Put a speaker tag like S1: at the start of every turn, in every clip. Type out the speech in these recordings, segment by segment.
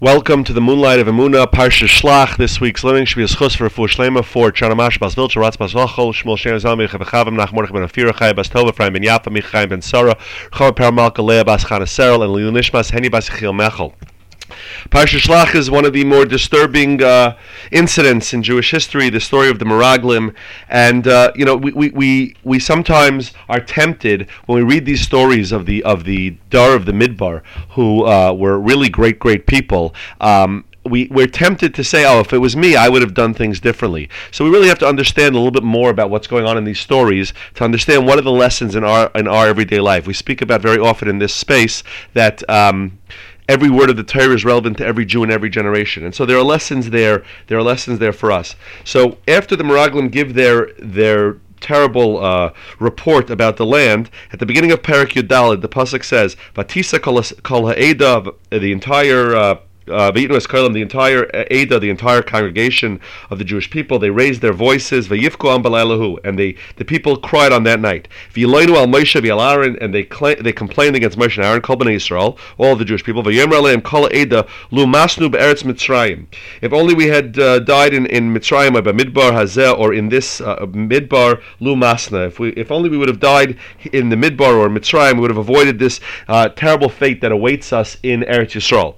S1: Welcome to the Moonlight of Emuna, Parsha Shlach. This week's learning should be a zchus for Fu Shlema for Chanamash Bas Vilcha, Ratz Bas Vachol, Shmuel Shem Zalmi, Chavachavim, Nach Mordech Ben Afira, Chai Bas Tova, Ephraim Ben Yafa, Michaim Ben Sara, Chava Paramalka, Leah Bas Chana Serel, and Lilunishmas Heni Bas Chil Mechel. Parsha Shlach is one of the more disturbing uh, incidents in Jewish history, the story of the Meraglim. And, uh, you know, we, we, we, we sometimes are tempted when we read these stories of the, of the Dor of the Midbar, who uh, were really great, great people. Um, we, we're tempted to say, oh, if it was me, I would have done things differently. So we really have to understand a little bit more about what's going on in these stories to understand what are the lessons in our in our everyday life. We speak about very often in this space that. Um, every word of the Torah is relevant to every Jew in every generation. And so there are lessons there. There are lessons there for us. So after the Meraglim give their their terrible uh, report about the land, at the beginning of Parak Yud Daled, the pasuk says, "Vatisa kol ha'eda," the entire uh, uh, the entire Ada, the entire congregation of the Jewish people, they raised their voices, and they the people cried on that night. and they they complained against Moshe and Aaron, Kol Israel, all the Jewish people. If only we had uh, died in in Mitzrayim or Midbar Hazeh or in this uh, Midbar Lu Masna. If we if only we would have died in the Midbar or Mitzrayim, we would have avoided this uh, terrible fate that awaits us in Eretz Yisrael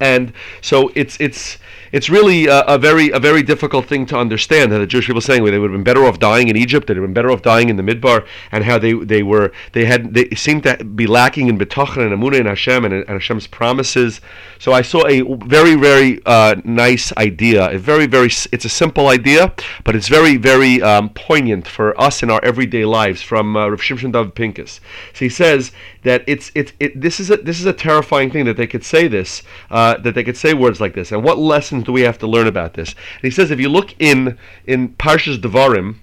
S1: and so it's it's it's really a, a, very a very difficult thing to understand. That the Jewish people saying they would have been better off dying in Egypt, they'd have been better off dying in the Midbar, and how they they were they had they seemed to be lacking in bitachon and emunah and Hashem and, and Hashem's promises. So I saw a very very uh, nice idea. A very very it's a simple idea, but it's very very um, poignant for us in our everyday lives. From uh, Rav Shimshon David Pinkus, so he says that it's it's it, this is a this is a terrifying thing that they could say this uh, that they could say words like this, and what lesson lessons do we have to learn about this? And he says if you look in in Parshas Devarim,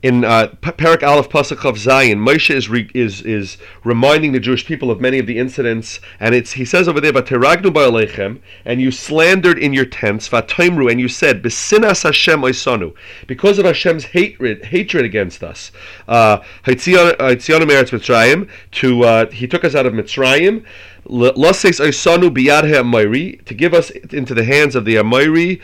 S1: in uh, Perak Aleph Pasuk Chof Zayin, Moshe is, re, is is reminding the Jewish people of many of the incidents, and it's he says over there, "Vateragnu ba'alechem," and you slandered in your tents, "Vatoimru," and you said, "Besinas Hashem oisanu," because of Hashem's hatred hatred against us. Uh, to uh, he took us out of Mitzrayim to give us into the hands of the Amoiri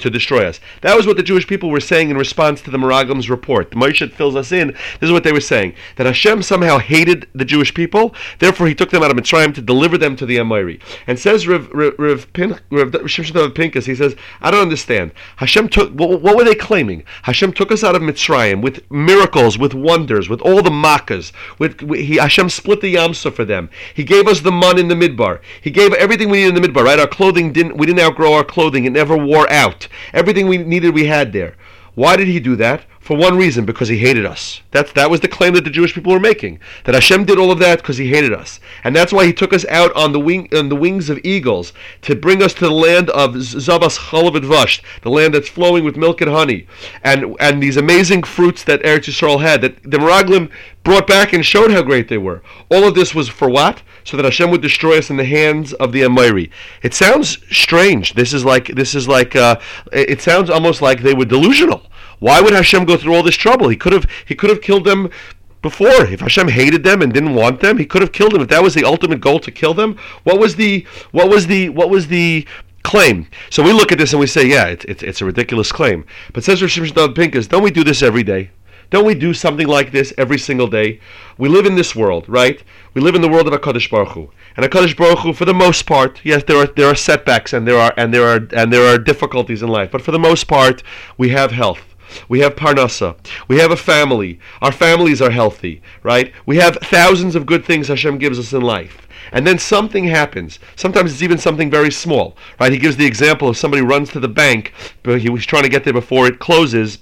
S1: to destroy us. That was what the Jewish people were saying in response to the Meraglim's report. The Moshe fills us in. This is what they were saying: that Hashem somehow hated the Jewish people, therefore He took them out of Mitzrayim to deliver them to the Amoiri. And says Rav Rav Pin, he says, I don't understand. Hashem took what, what, were they claiming? Hashem took us out of Mitzrayim with miracles, with wonders, with all the makas. With, with he, Hashem split the Yam Suf for them them. He gave us the mun in the midbar. He gave everything we needed in the midbar, right? Our clothing didn't we didn't outgrow our clothing. It never wore out. Everything we needed we had there. Why did he do that? For one reason, because he hated us. That's, that was the claim that the Jewish people were making. That Hashem did all of that because he hated us. And that's why he took us out on the, wing, on the wings of eagles to bring us to the land of Zavas Chalav Vasht, the land that's flowing with milk and honey. And, and these amazing fruits that Eretz Yisrael had, that the Meraglim brought back and showed how great they were. All of this was for what? So that Hashem would destroy us in the hands of the Amiri. It sounds strange. This is like, this is like, uh, it sounds almost like they were delusional why would Hashem go through all this trouble? He could have he could have killed them before. If Hashem hated them and didn't want them, he could have killed them. If that was the ultimate goal to kill them, what was the what was the what was the claim? So we look at this and we say, yeah, it's it's, it's a ridiculous claim. But says Rosh Pinkus, don't we do this every day? Don't we do something like this every single day? We live in this world, right? We live in the world of Hakadosh Baruch Hu, and Hakadosh Baruch Hu, for the most part, yes, there are there are setbacks and there are and there are and there are difficulties in life, but for the most part, we have health. We have parnasa. We have a family. Our families are healthy, right? We have thousands of good things Hashem gives us in life. And then something happens. Sometimes it's even something very small, right? He gives the example of somebody runs to the bank, but he was trying to get there before it closes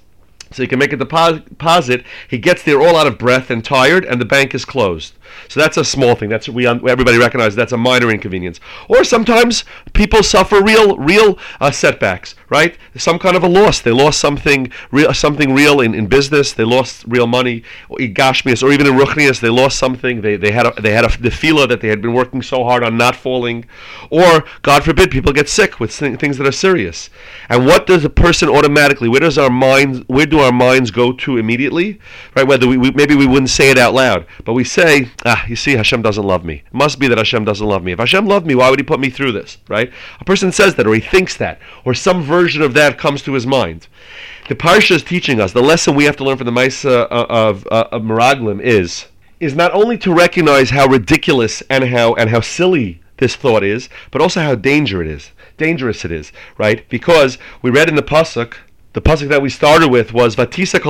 S1: so he can make a deposit. He gets there all out of breath and tired, and the bank is closed. So that's a small thing. That's we everybody recognizes that's a minor inconvenience. Or sometimes people suffer real real uh, setbacks, right? Some kind of a loss. They lost something real, something real in, in business. They lost real money, or igashmias, or even in ruchnias, they lost something. They, they had a, they had a tefillah that they had been working so hard on not falling, or God forbid, people get sick with things that are serious. And what does a person automatically? Where does our minds? Where do our minds go to immediately? Right? Whether we, we maybe we wouldn't say it out loud, but we say ah, you see, Hashem doesn't love me. It must be that Hashem doesn't love me. If Hashem loved me, why would He put me through this? Right? A person says that, or he thinks that, or some version of that comes to his mind. The parsha is teaching us the lesson we have to learn from the Maisa uh, of, uh, of Meraglim is is not only to recognize how ridiculous and how and how silly this thought is, but also how dangerous it is, dangerous it is, right? Because we read in the pasuk, the pasuk that we started with was Vatisa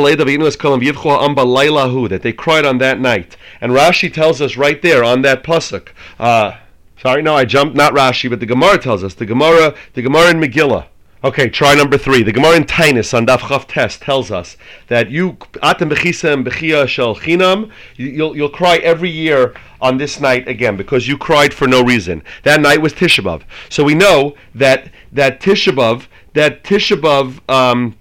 S1: amba that they cried on that night, and Rashi tells us right there on that pasuk. Uh, sorry, no, I jumped. Not Rashi, but the Gemara tells us the Gemara, the Gemara in Megillah. Okay, try number three. The Gemara in Taanis on Daf Chaf Tes tells us that you atem bechisem bechia shel chinam. You'll you'll cry every year on this night again because you cried for no reason. That night was Tisha B'av. So we know that that Tisha B'av, that Tisha B'av. Um,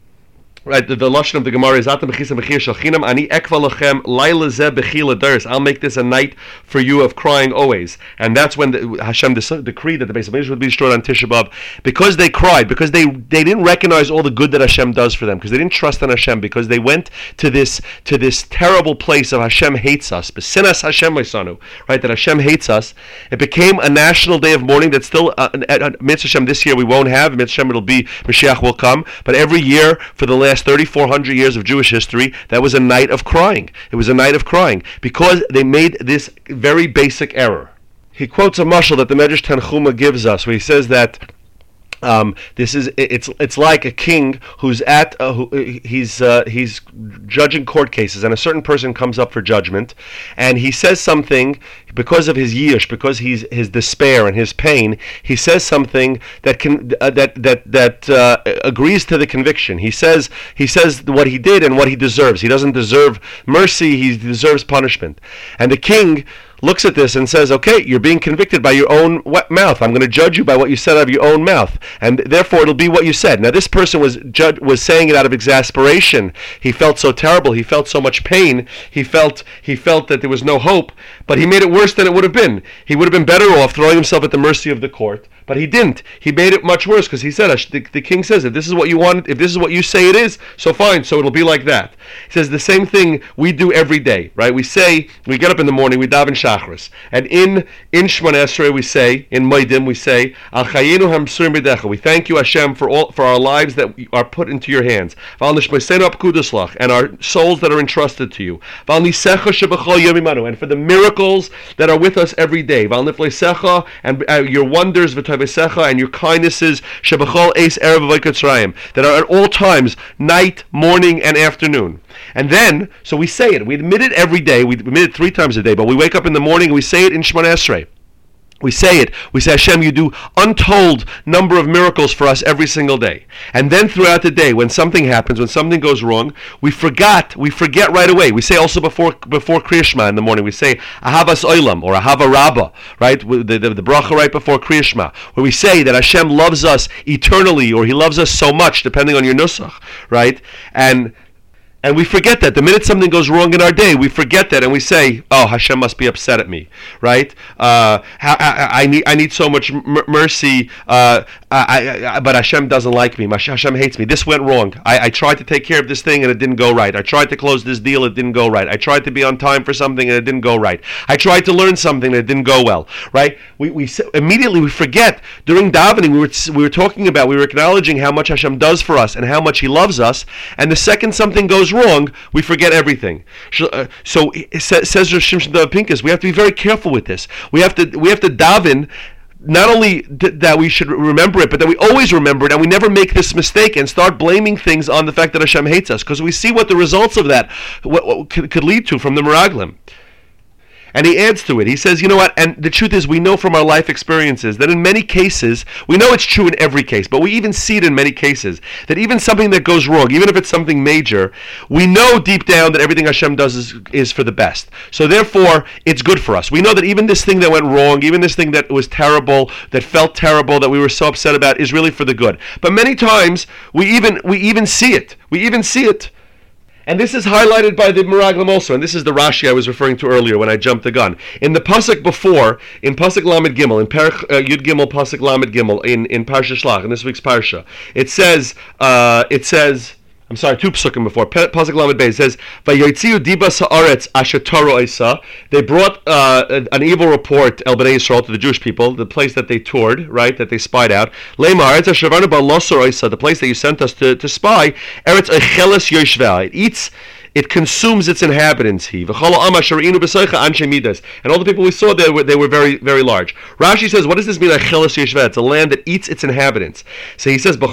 S1: Right, the, the lashon of the Gemara is Atam bechisa bechir shalchinam ani ekva lachem laila ze bechila daris. I'll make this a night for you of crying always, and that's when the, Hashem decreed that the base of Israel would be destroyed on Tisha B'av because they cried, because they they didn't recognize all the good that Hashem does for them, because they didn't trust in Hashem, because they went to this to this terrible place of Hashem hates us, besinas Hashem sanu, right? That Hashem hates us. It became a national day of mourning that still uh, at, at Mitzvah Hashem this year we won't have. Mitzvah Hashem it'll be Mashiach will come, but every year for the last last 3,400 years of Jewish history, that was a night of crying. It was a night of crying because they made this very basic error. He quotes a mashal that the Medrash Tanchuma gives us, where he says that um, this is it's it's like a king who's at uh, who, he's uh, he's judging court cases and a certain person comes up for judgment and he says something because of his yish because he's his despair and his pain he says something that can uh, that that that uh, agrees to the conviction. He says he says what he did and what he deserves. He doesn't deserve mercy he deserves punishment. And the king looks at this and says, okay, you're being convicted by your own mouth. I'm going to judge you by what you said out of your own mouth. And therefore it'll be what you said. Now this person was was saying it out of exasperation. He felt so terrible. He felt so much pain. He felt he felt that there was no hope, but he made it worse than it would have been. He would have been better off throwing himself at the mercy of the court but he didn't. He made it much worse because he said, the, the, king says, if this is what you want, if this is what you say it is, so fine, so it'll be like that. He says the same thing we do every day, right? We say, we get up in the morning, we daven shachris, and in in Shemoneh Esrei we say, in Modim we say, Al Chayinu We thank you Hashem for all for our lives that are put into your hands, and our souls that are entrusted to you, and for the miracles that are with us every day, and uh, your wonders and your kindnesses that are at all times, night, morning, and afternoon. And then, so we say it. We admit it every day. We admit it three times a day, but we wake up in the morning and we say it in Shemoneh Esrei. We say it. We say, Hashem, you do untold number of miracles for us every single day. And then throughout the day, when something happens, when something goes wrong, we forgot. We forget right away. We say also before before Kriyashma in the morning, we say Ahavas Oilam or Ahava Rabba, right? The, the, the bracha right before Kriyashma, where we say that Hashem loves us eternally or He loves us so much, depending on your nusach, right? And and we forget that. The minute something goes wrong in our day, we forget that and we say, oh, Hashem must be upset at me, right? Uh, I, I, need, I need so much m- mercy, uh, I, I, but Hashem doesn't like me. Hashem hates me. This went wrong. I, I tried to take care of this thing and it didn't go right. I tried to close this deal, it didn't go right. I tried to be on time for something and it didn't go right. I tried to learn something and it didn't go well, right? We, we immediately we forget. During davening, we were, we were talking about, we were acknowledging how much Hashem does for us and how much He loves us. And the second something goes wrong, we forget everything. Uh, so says Rosh Shimshon Pinkus, we have to be very careful with this. We have to we have to daven not only that we should remember it, but that we always remember it and we never make this mistake and start blaming things on the fact that Hashem hates us because we see what the results of that what, what could, could lead to from the Meraglim. And he adds to it. He says, you know what? And the truth is, we know from our life experiences that in many cases, we know it's true in every case, but we even see it in many cases that even something that goes wrong, even if it's something major, we know deep down that everything Hashem does is, is for the best. So therefore, it's good for us. We know that even this thing that went wrong, even this thing that was terrible, that felt terrible, that we were so upset about, is really for the good. But many times, we even we even see it. We even see it and this is highlighted by the Meraglim also, and this is the Rashi I was referring to earlier when I jumped the gun. In the pasuk before, in pasuk Lamed Gimel, in Perch uh, Yud Gimel pasuk Lamed Gimel, in in Parsha Shlach, in this week's Parsha, it says uh, it says I'm sorry, two psukim before. Pasuk Lamed Bey says, "Vayotziu dibas haaretz asher Torah They brought uh, an evil report, El Bnei Yisrael, to the Jewish people, the place that they toured, right, that they spied out. Lemar eretz asher the place that you sent us to, to spy. Eretz echeles yoshveh. It eats it consumes its inhabitants. He and all the people we saw there were they were very very large. Rashi says, what does this mean? It's a land that eats its inhabitants. So he says, uh,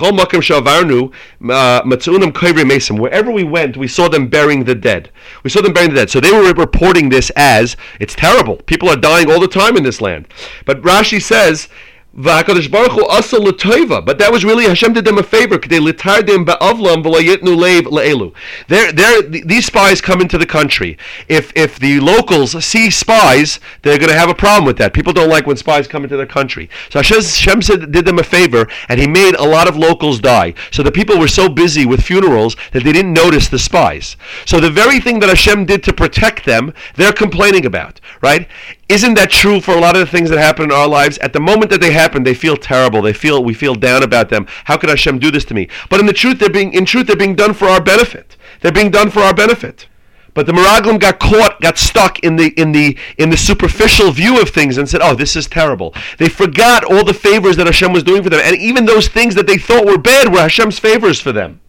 S1: wherever we went, we saw them burying the dead. We saw them burying the dead. So they were reporting this as it's terrible. People are dying all the time in this land. But Rashi says Baruch Hu but that was really Hashem did them a favor. They litardim ba'avlam v'layitnu leiv le'elu. They're, they're, these spies come into the country. If if the locals see spies, they're going to have a problem with that. People don't like when spies come into their country. So Hashem said, did them a favor, and He made a lot of locals die. So the people were so busy with funerals that they didn't notice the spies. So the very thing that Hashem did to protect them, they're complaining about, right? Isn't that true for a lot of the things that happen in our lives? At the moment that they happen, they feel terrible. They feel we feel down about them. How could Hashem do this to me? But in the truth, they're being in truth they're being done for our benefit. They're being done for our benefit. But the Meraglim got caught, got stuck in the in the in the superficial view of things and said, "Oh, this is terrible." They forgot all the favors that Hashem was doing for them, and even those things that they thought were bad were Hashem's favors for them.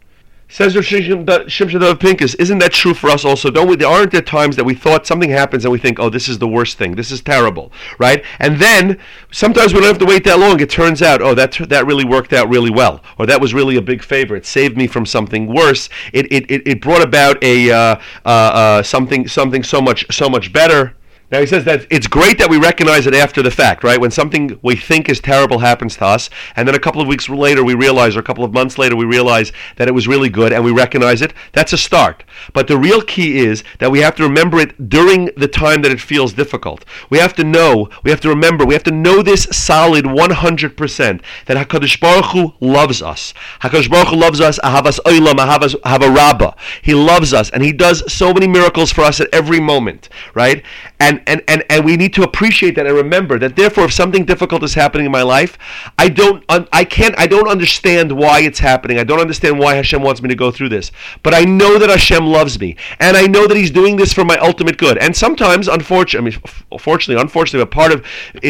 S1: Says Rav Shimshon of Pinkus, isn't that true for us also? Don't we? There aren't there times that we thought something happens and we think, oh, this is the worst thing, this is terrible, right? And then sometimes we don't have to wait that long. It turns out, oh, that that really worked out really well, or that was really a big favor. It saved me from something worse. It it, it, it brought about a uh, uh, uh, something something so much so much better. Now he says that it's great that we recognize it after the fact, right? When something we think is terrible happens to us, and then a couple of weeks later we realize, or a couple of months later we realize that it was really good, and we recognize it. That's a start. But the real key is that we have to remember it during the time that it feels difficult. We have to know, we have to remember, we have to know this solid 100% that Hakadosh Baruch Hu loves us. Hakadosh Baruch Hu loves us. Ahavas oilam, ahavas havarabba. He loves us, and he does so many miracles for us at every moment, right? And and, and, and we need to appreciate that and remember that therefore if something difficult is happening in my life i don't i can't i don't understand why it's happening. I don't understand why hashem wants me to go through this. But i know that hashem loves me and i know that he's doing this for my ultimate good. And sometimes unfortunately I mean, fortunately unfortunately but part of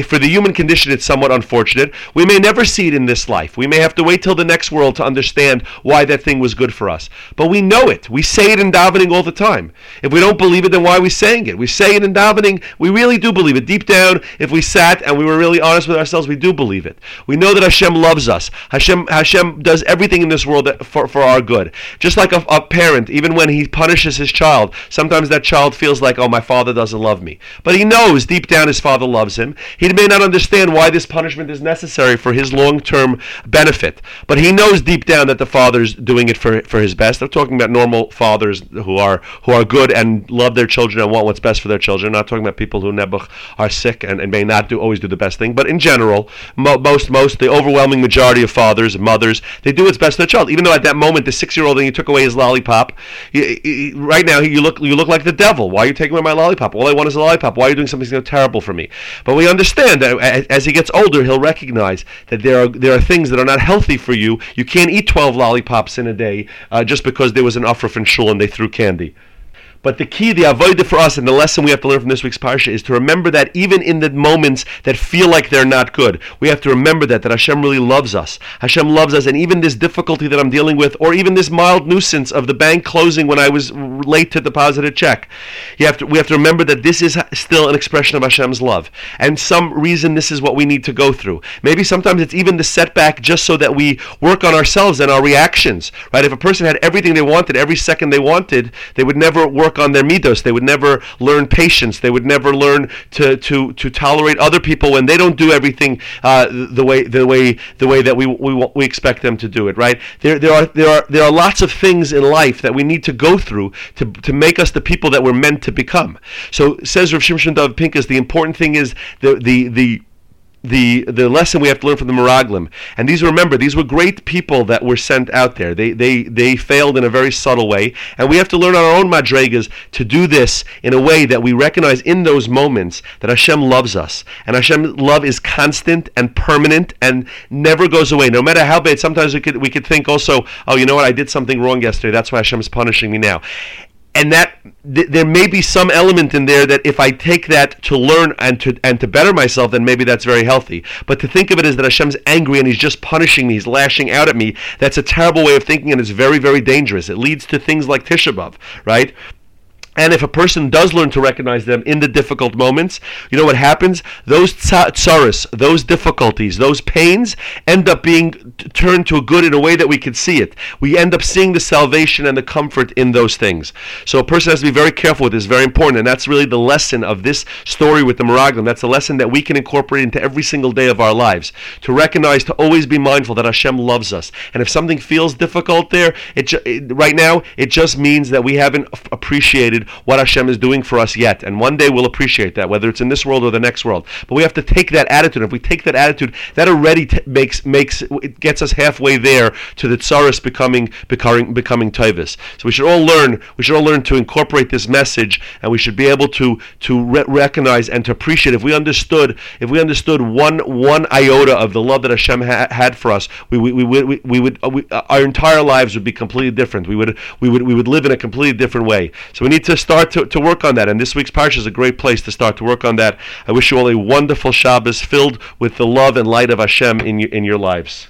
S1: for the human condition it's somewhat unfortunate we may never see it in this life. We may have to wait till the next world to understand why that thing was good for us. But we know it. We say it in davening all the time. If we don't believe it then why are we saying it? We say it in davening we really do believe it. Deep down, if we sat and we were really honest with ourselves, we do believe it. We know that Hashem loves us. Hashem, Hashem does everything in this world for, for our good. Just like a, a parent, even when he punishes his child, sometimes that child feels like, oh, my father doesn't love me. But he knows deep down his father loves him. He may not understand why this punishment is necessary for his long term benefit. But he knows deep down that the father's doing it for, for his best. I'm talking about normal fathers who are who are good and love their children and want what's best for their children. I'm not talking about people who nebuch are sick and, and may not do always do the best thing. But in general, mo- most most the overwhelming majority of fathers mothers they do what's best for their child. Even though at that moment the six year old and you took away his lollipop, you, you, right now you look you look like the devil. Why are you taking away my lollipop? All I want is a lollipop. Why are you doing something so terrible for me? But we understand that as he gets older, he'll recognize that there are there are things that are not healthy for you. You can't eat twelve lollipops in a day uh, just because there was an offer from shul and they threw candy. But the key, the avodah for us, and the lesson we have to learn from this week's parsha is to remember that even in the moments that feel like they're not good, we have to remember that that Hashem really loves us. Hashem loves us, and even this difficulty that I'm dealing with, or even this mild nuisance of the bank closing when I was late to deposit a check, you have to, we have to remember that this is still an expression of Hashem's love, and some reason this is what we need to go through. Maybe sometimes it's even the setback just so that we work on ourselves and our reactions. Right? If a person had everything they wanted every second they wanted, they would never work work on their midos. They would never learn patience. They would never learn to to, to tolerate other people when they don't do everything uh, the way the way the way that we, we we expect them to do it. Right? There there are there are there are lots of things in life that we need to go through to to make us the people that we're meant to become. So says Rav Shimshon Dov Pinkus, the important thing is the the the the the lesson we have to learn from the Meraglim. And these remember these were great people that were sent out there. They they they failed in a very subtle way, and we have to learn our own madregas to do this in a way that we recognize in those moments that Hashem loves us, and Hashem's love is constant and permanent and never goes away, no matter how bad. Sometimes we could we could think also, oh, you know what, I did something wrong yesterday. That's why Hashem is punishing me now and that th- there may be some element in there that if I take that to learn and to and to better myself, then maybe that's very healthy. But to think of it as that Hashem's angry and He's just punishing me, He's lashing out at me, that's a terrible way of thinking, and it's very very dangerous. It leads to things like Tisha right? And if a person does learn to recognize them in the difficult moments, you know what happens? Those tsaris, those difficulties, those pains end up being turned to a good in a way that we can see it. We end up seeing the salvation and the comfort in those things. So a person has to be very careful with this, very important. And that's really the lesson of this story with the Meraglim. That's a lesson that we can incorporate into every single day of our lives. To recognize, to always be mindful that Hashem loves us. And if something feels difficult there, it, ju- it right now, it just means that we haven't appreciated what Hashem is doing for us yet. And one day we'll appreciate that, whether it's in this world or the next world. But we have to take that attitude. If we take that attitude, that already t- makes makes it gets us halfway there to the tsaris becoming becoming becoming tavis. So we should all learn. We should all learn to incorporate this message, and we should be able to to re- recognize and to appreciate. If we understood, if we understood one one iota of the love that Hashem ha- had for us, we we, we we, we would uh, we, uh, our entire lives would be completely different. We would we would we would live in a completely different way. So we need to to start to, to work on that. And this week's parsha is a great place to start to work on that. I wish you all a wonderful Shabbos filled with the love and light of Hashem in, in your lives.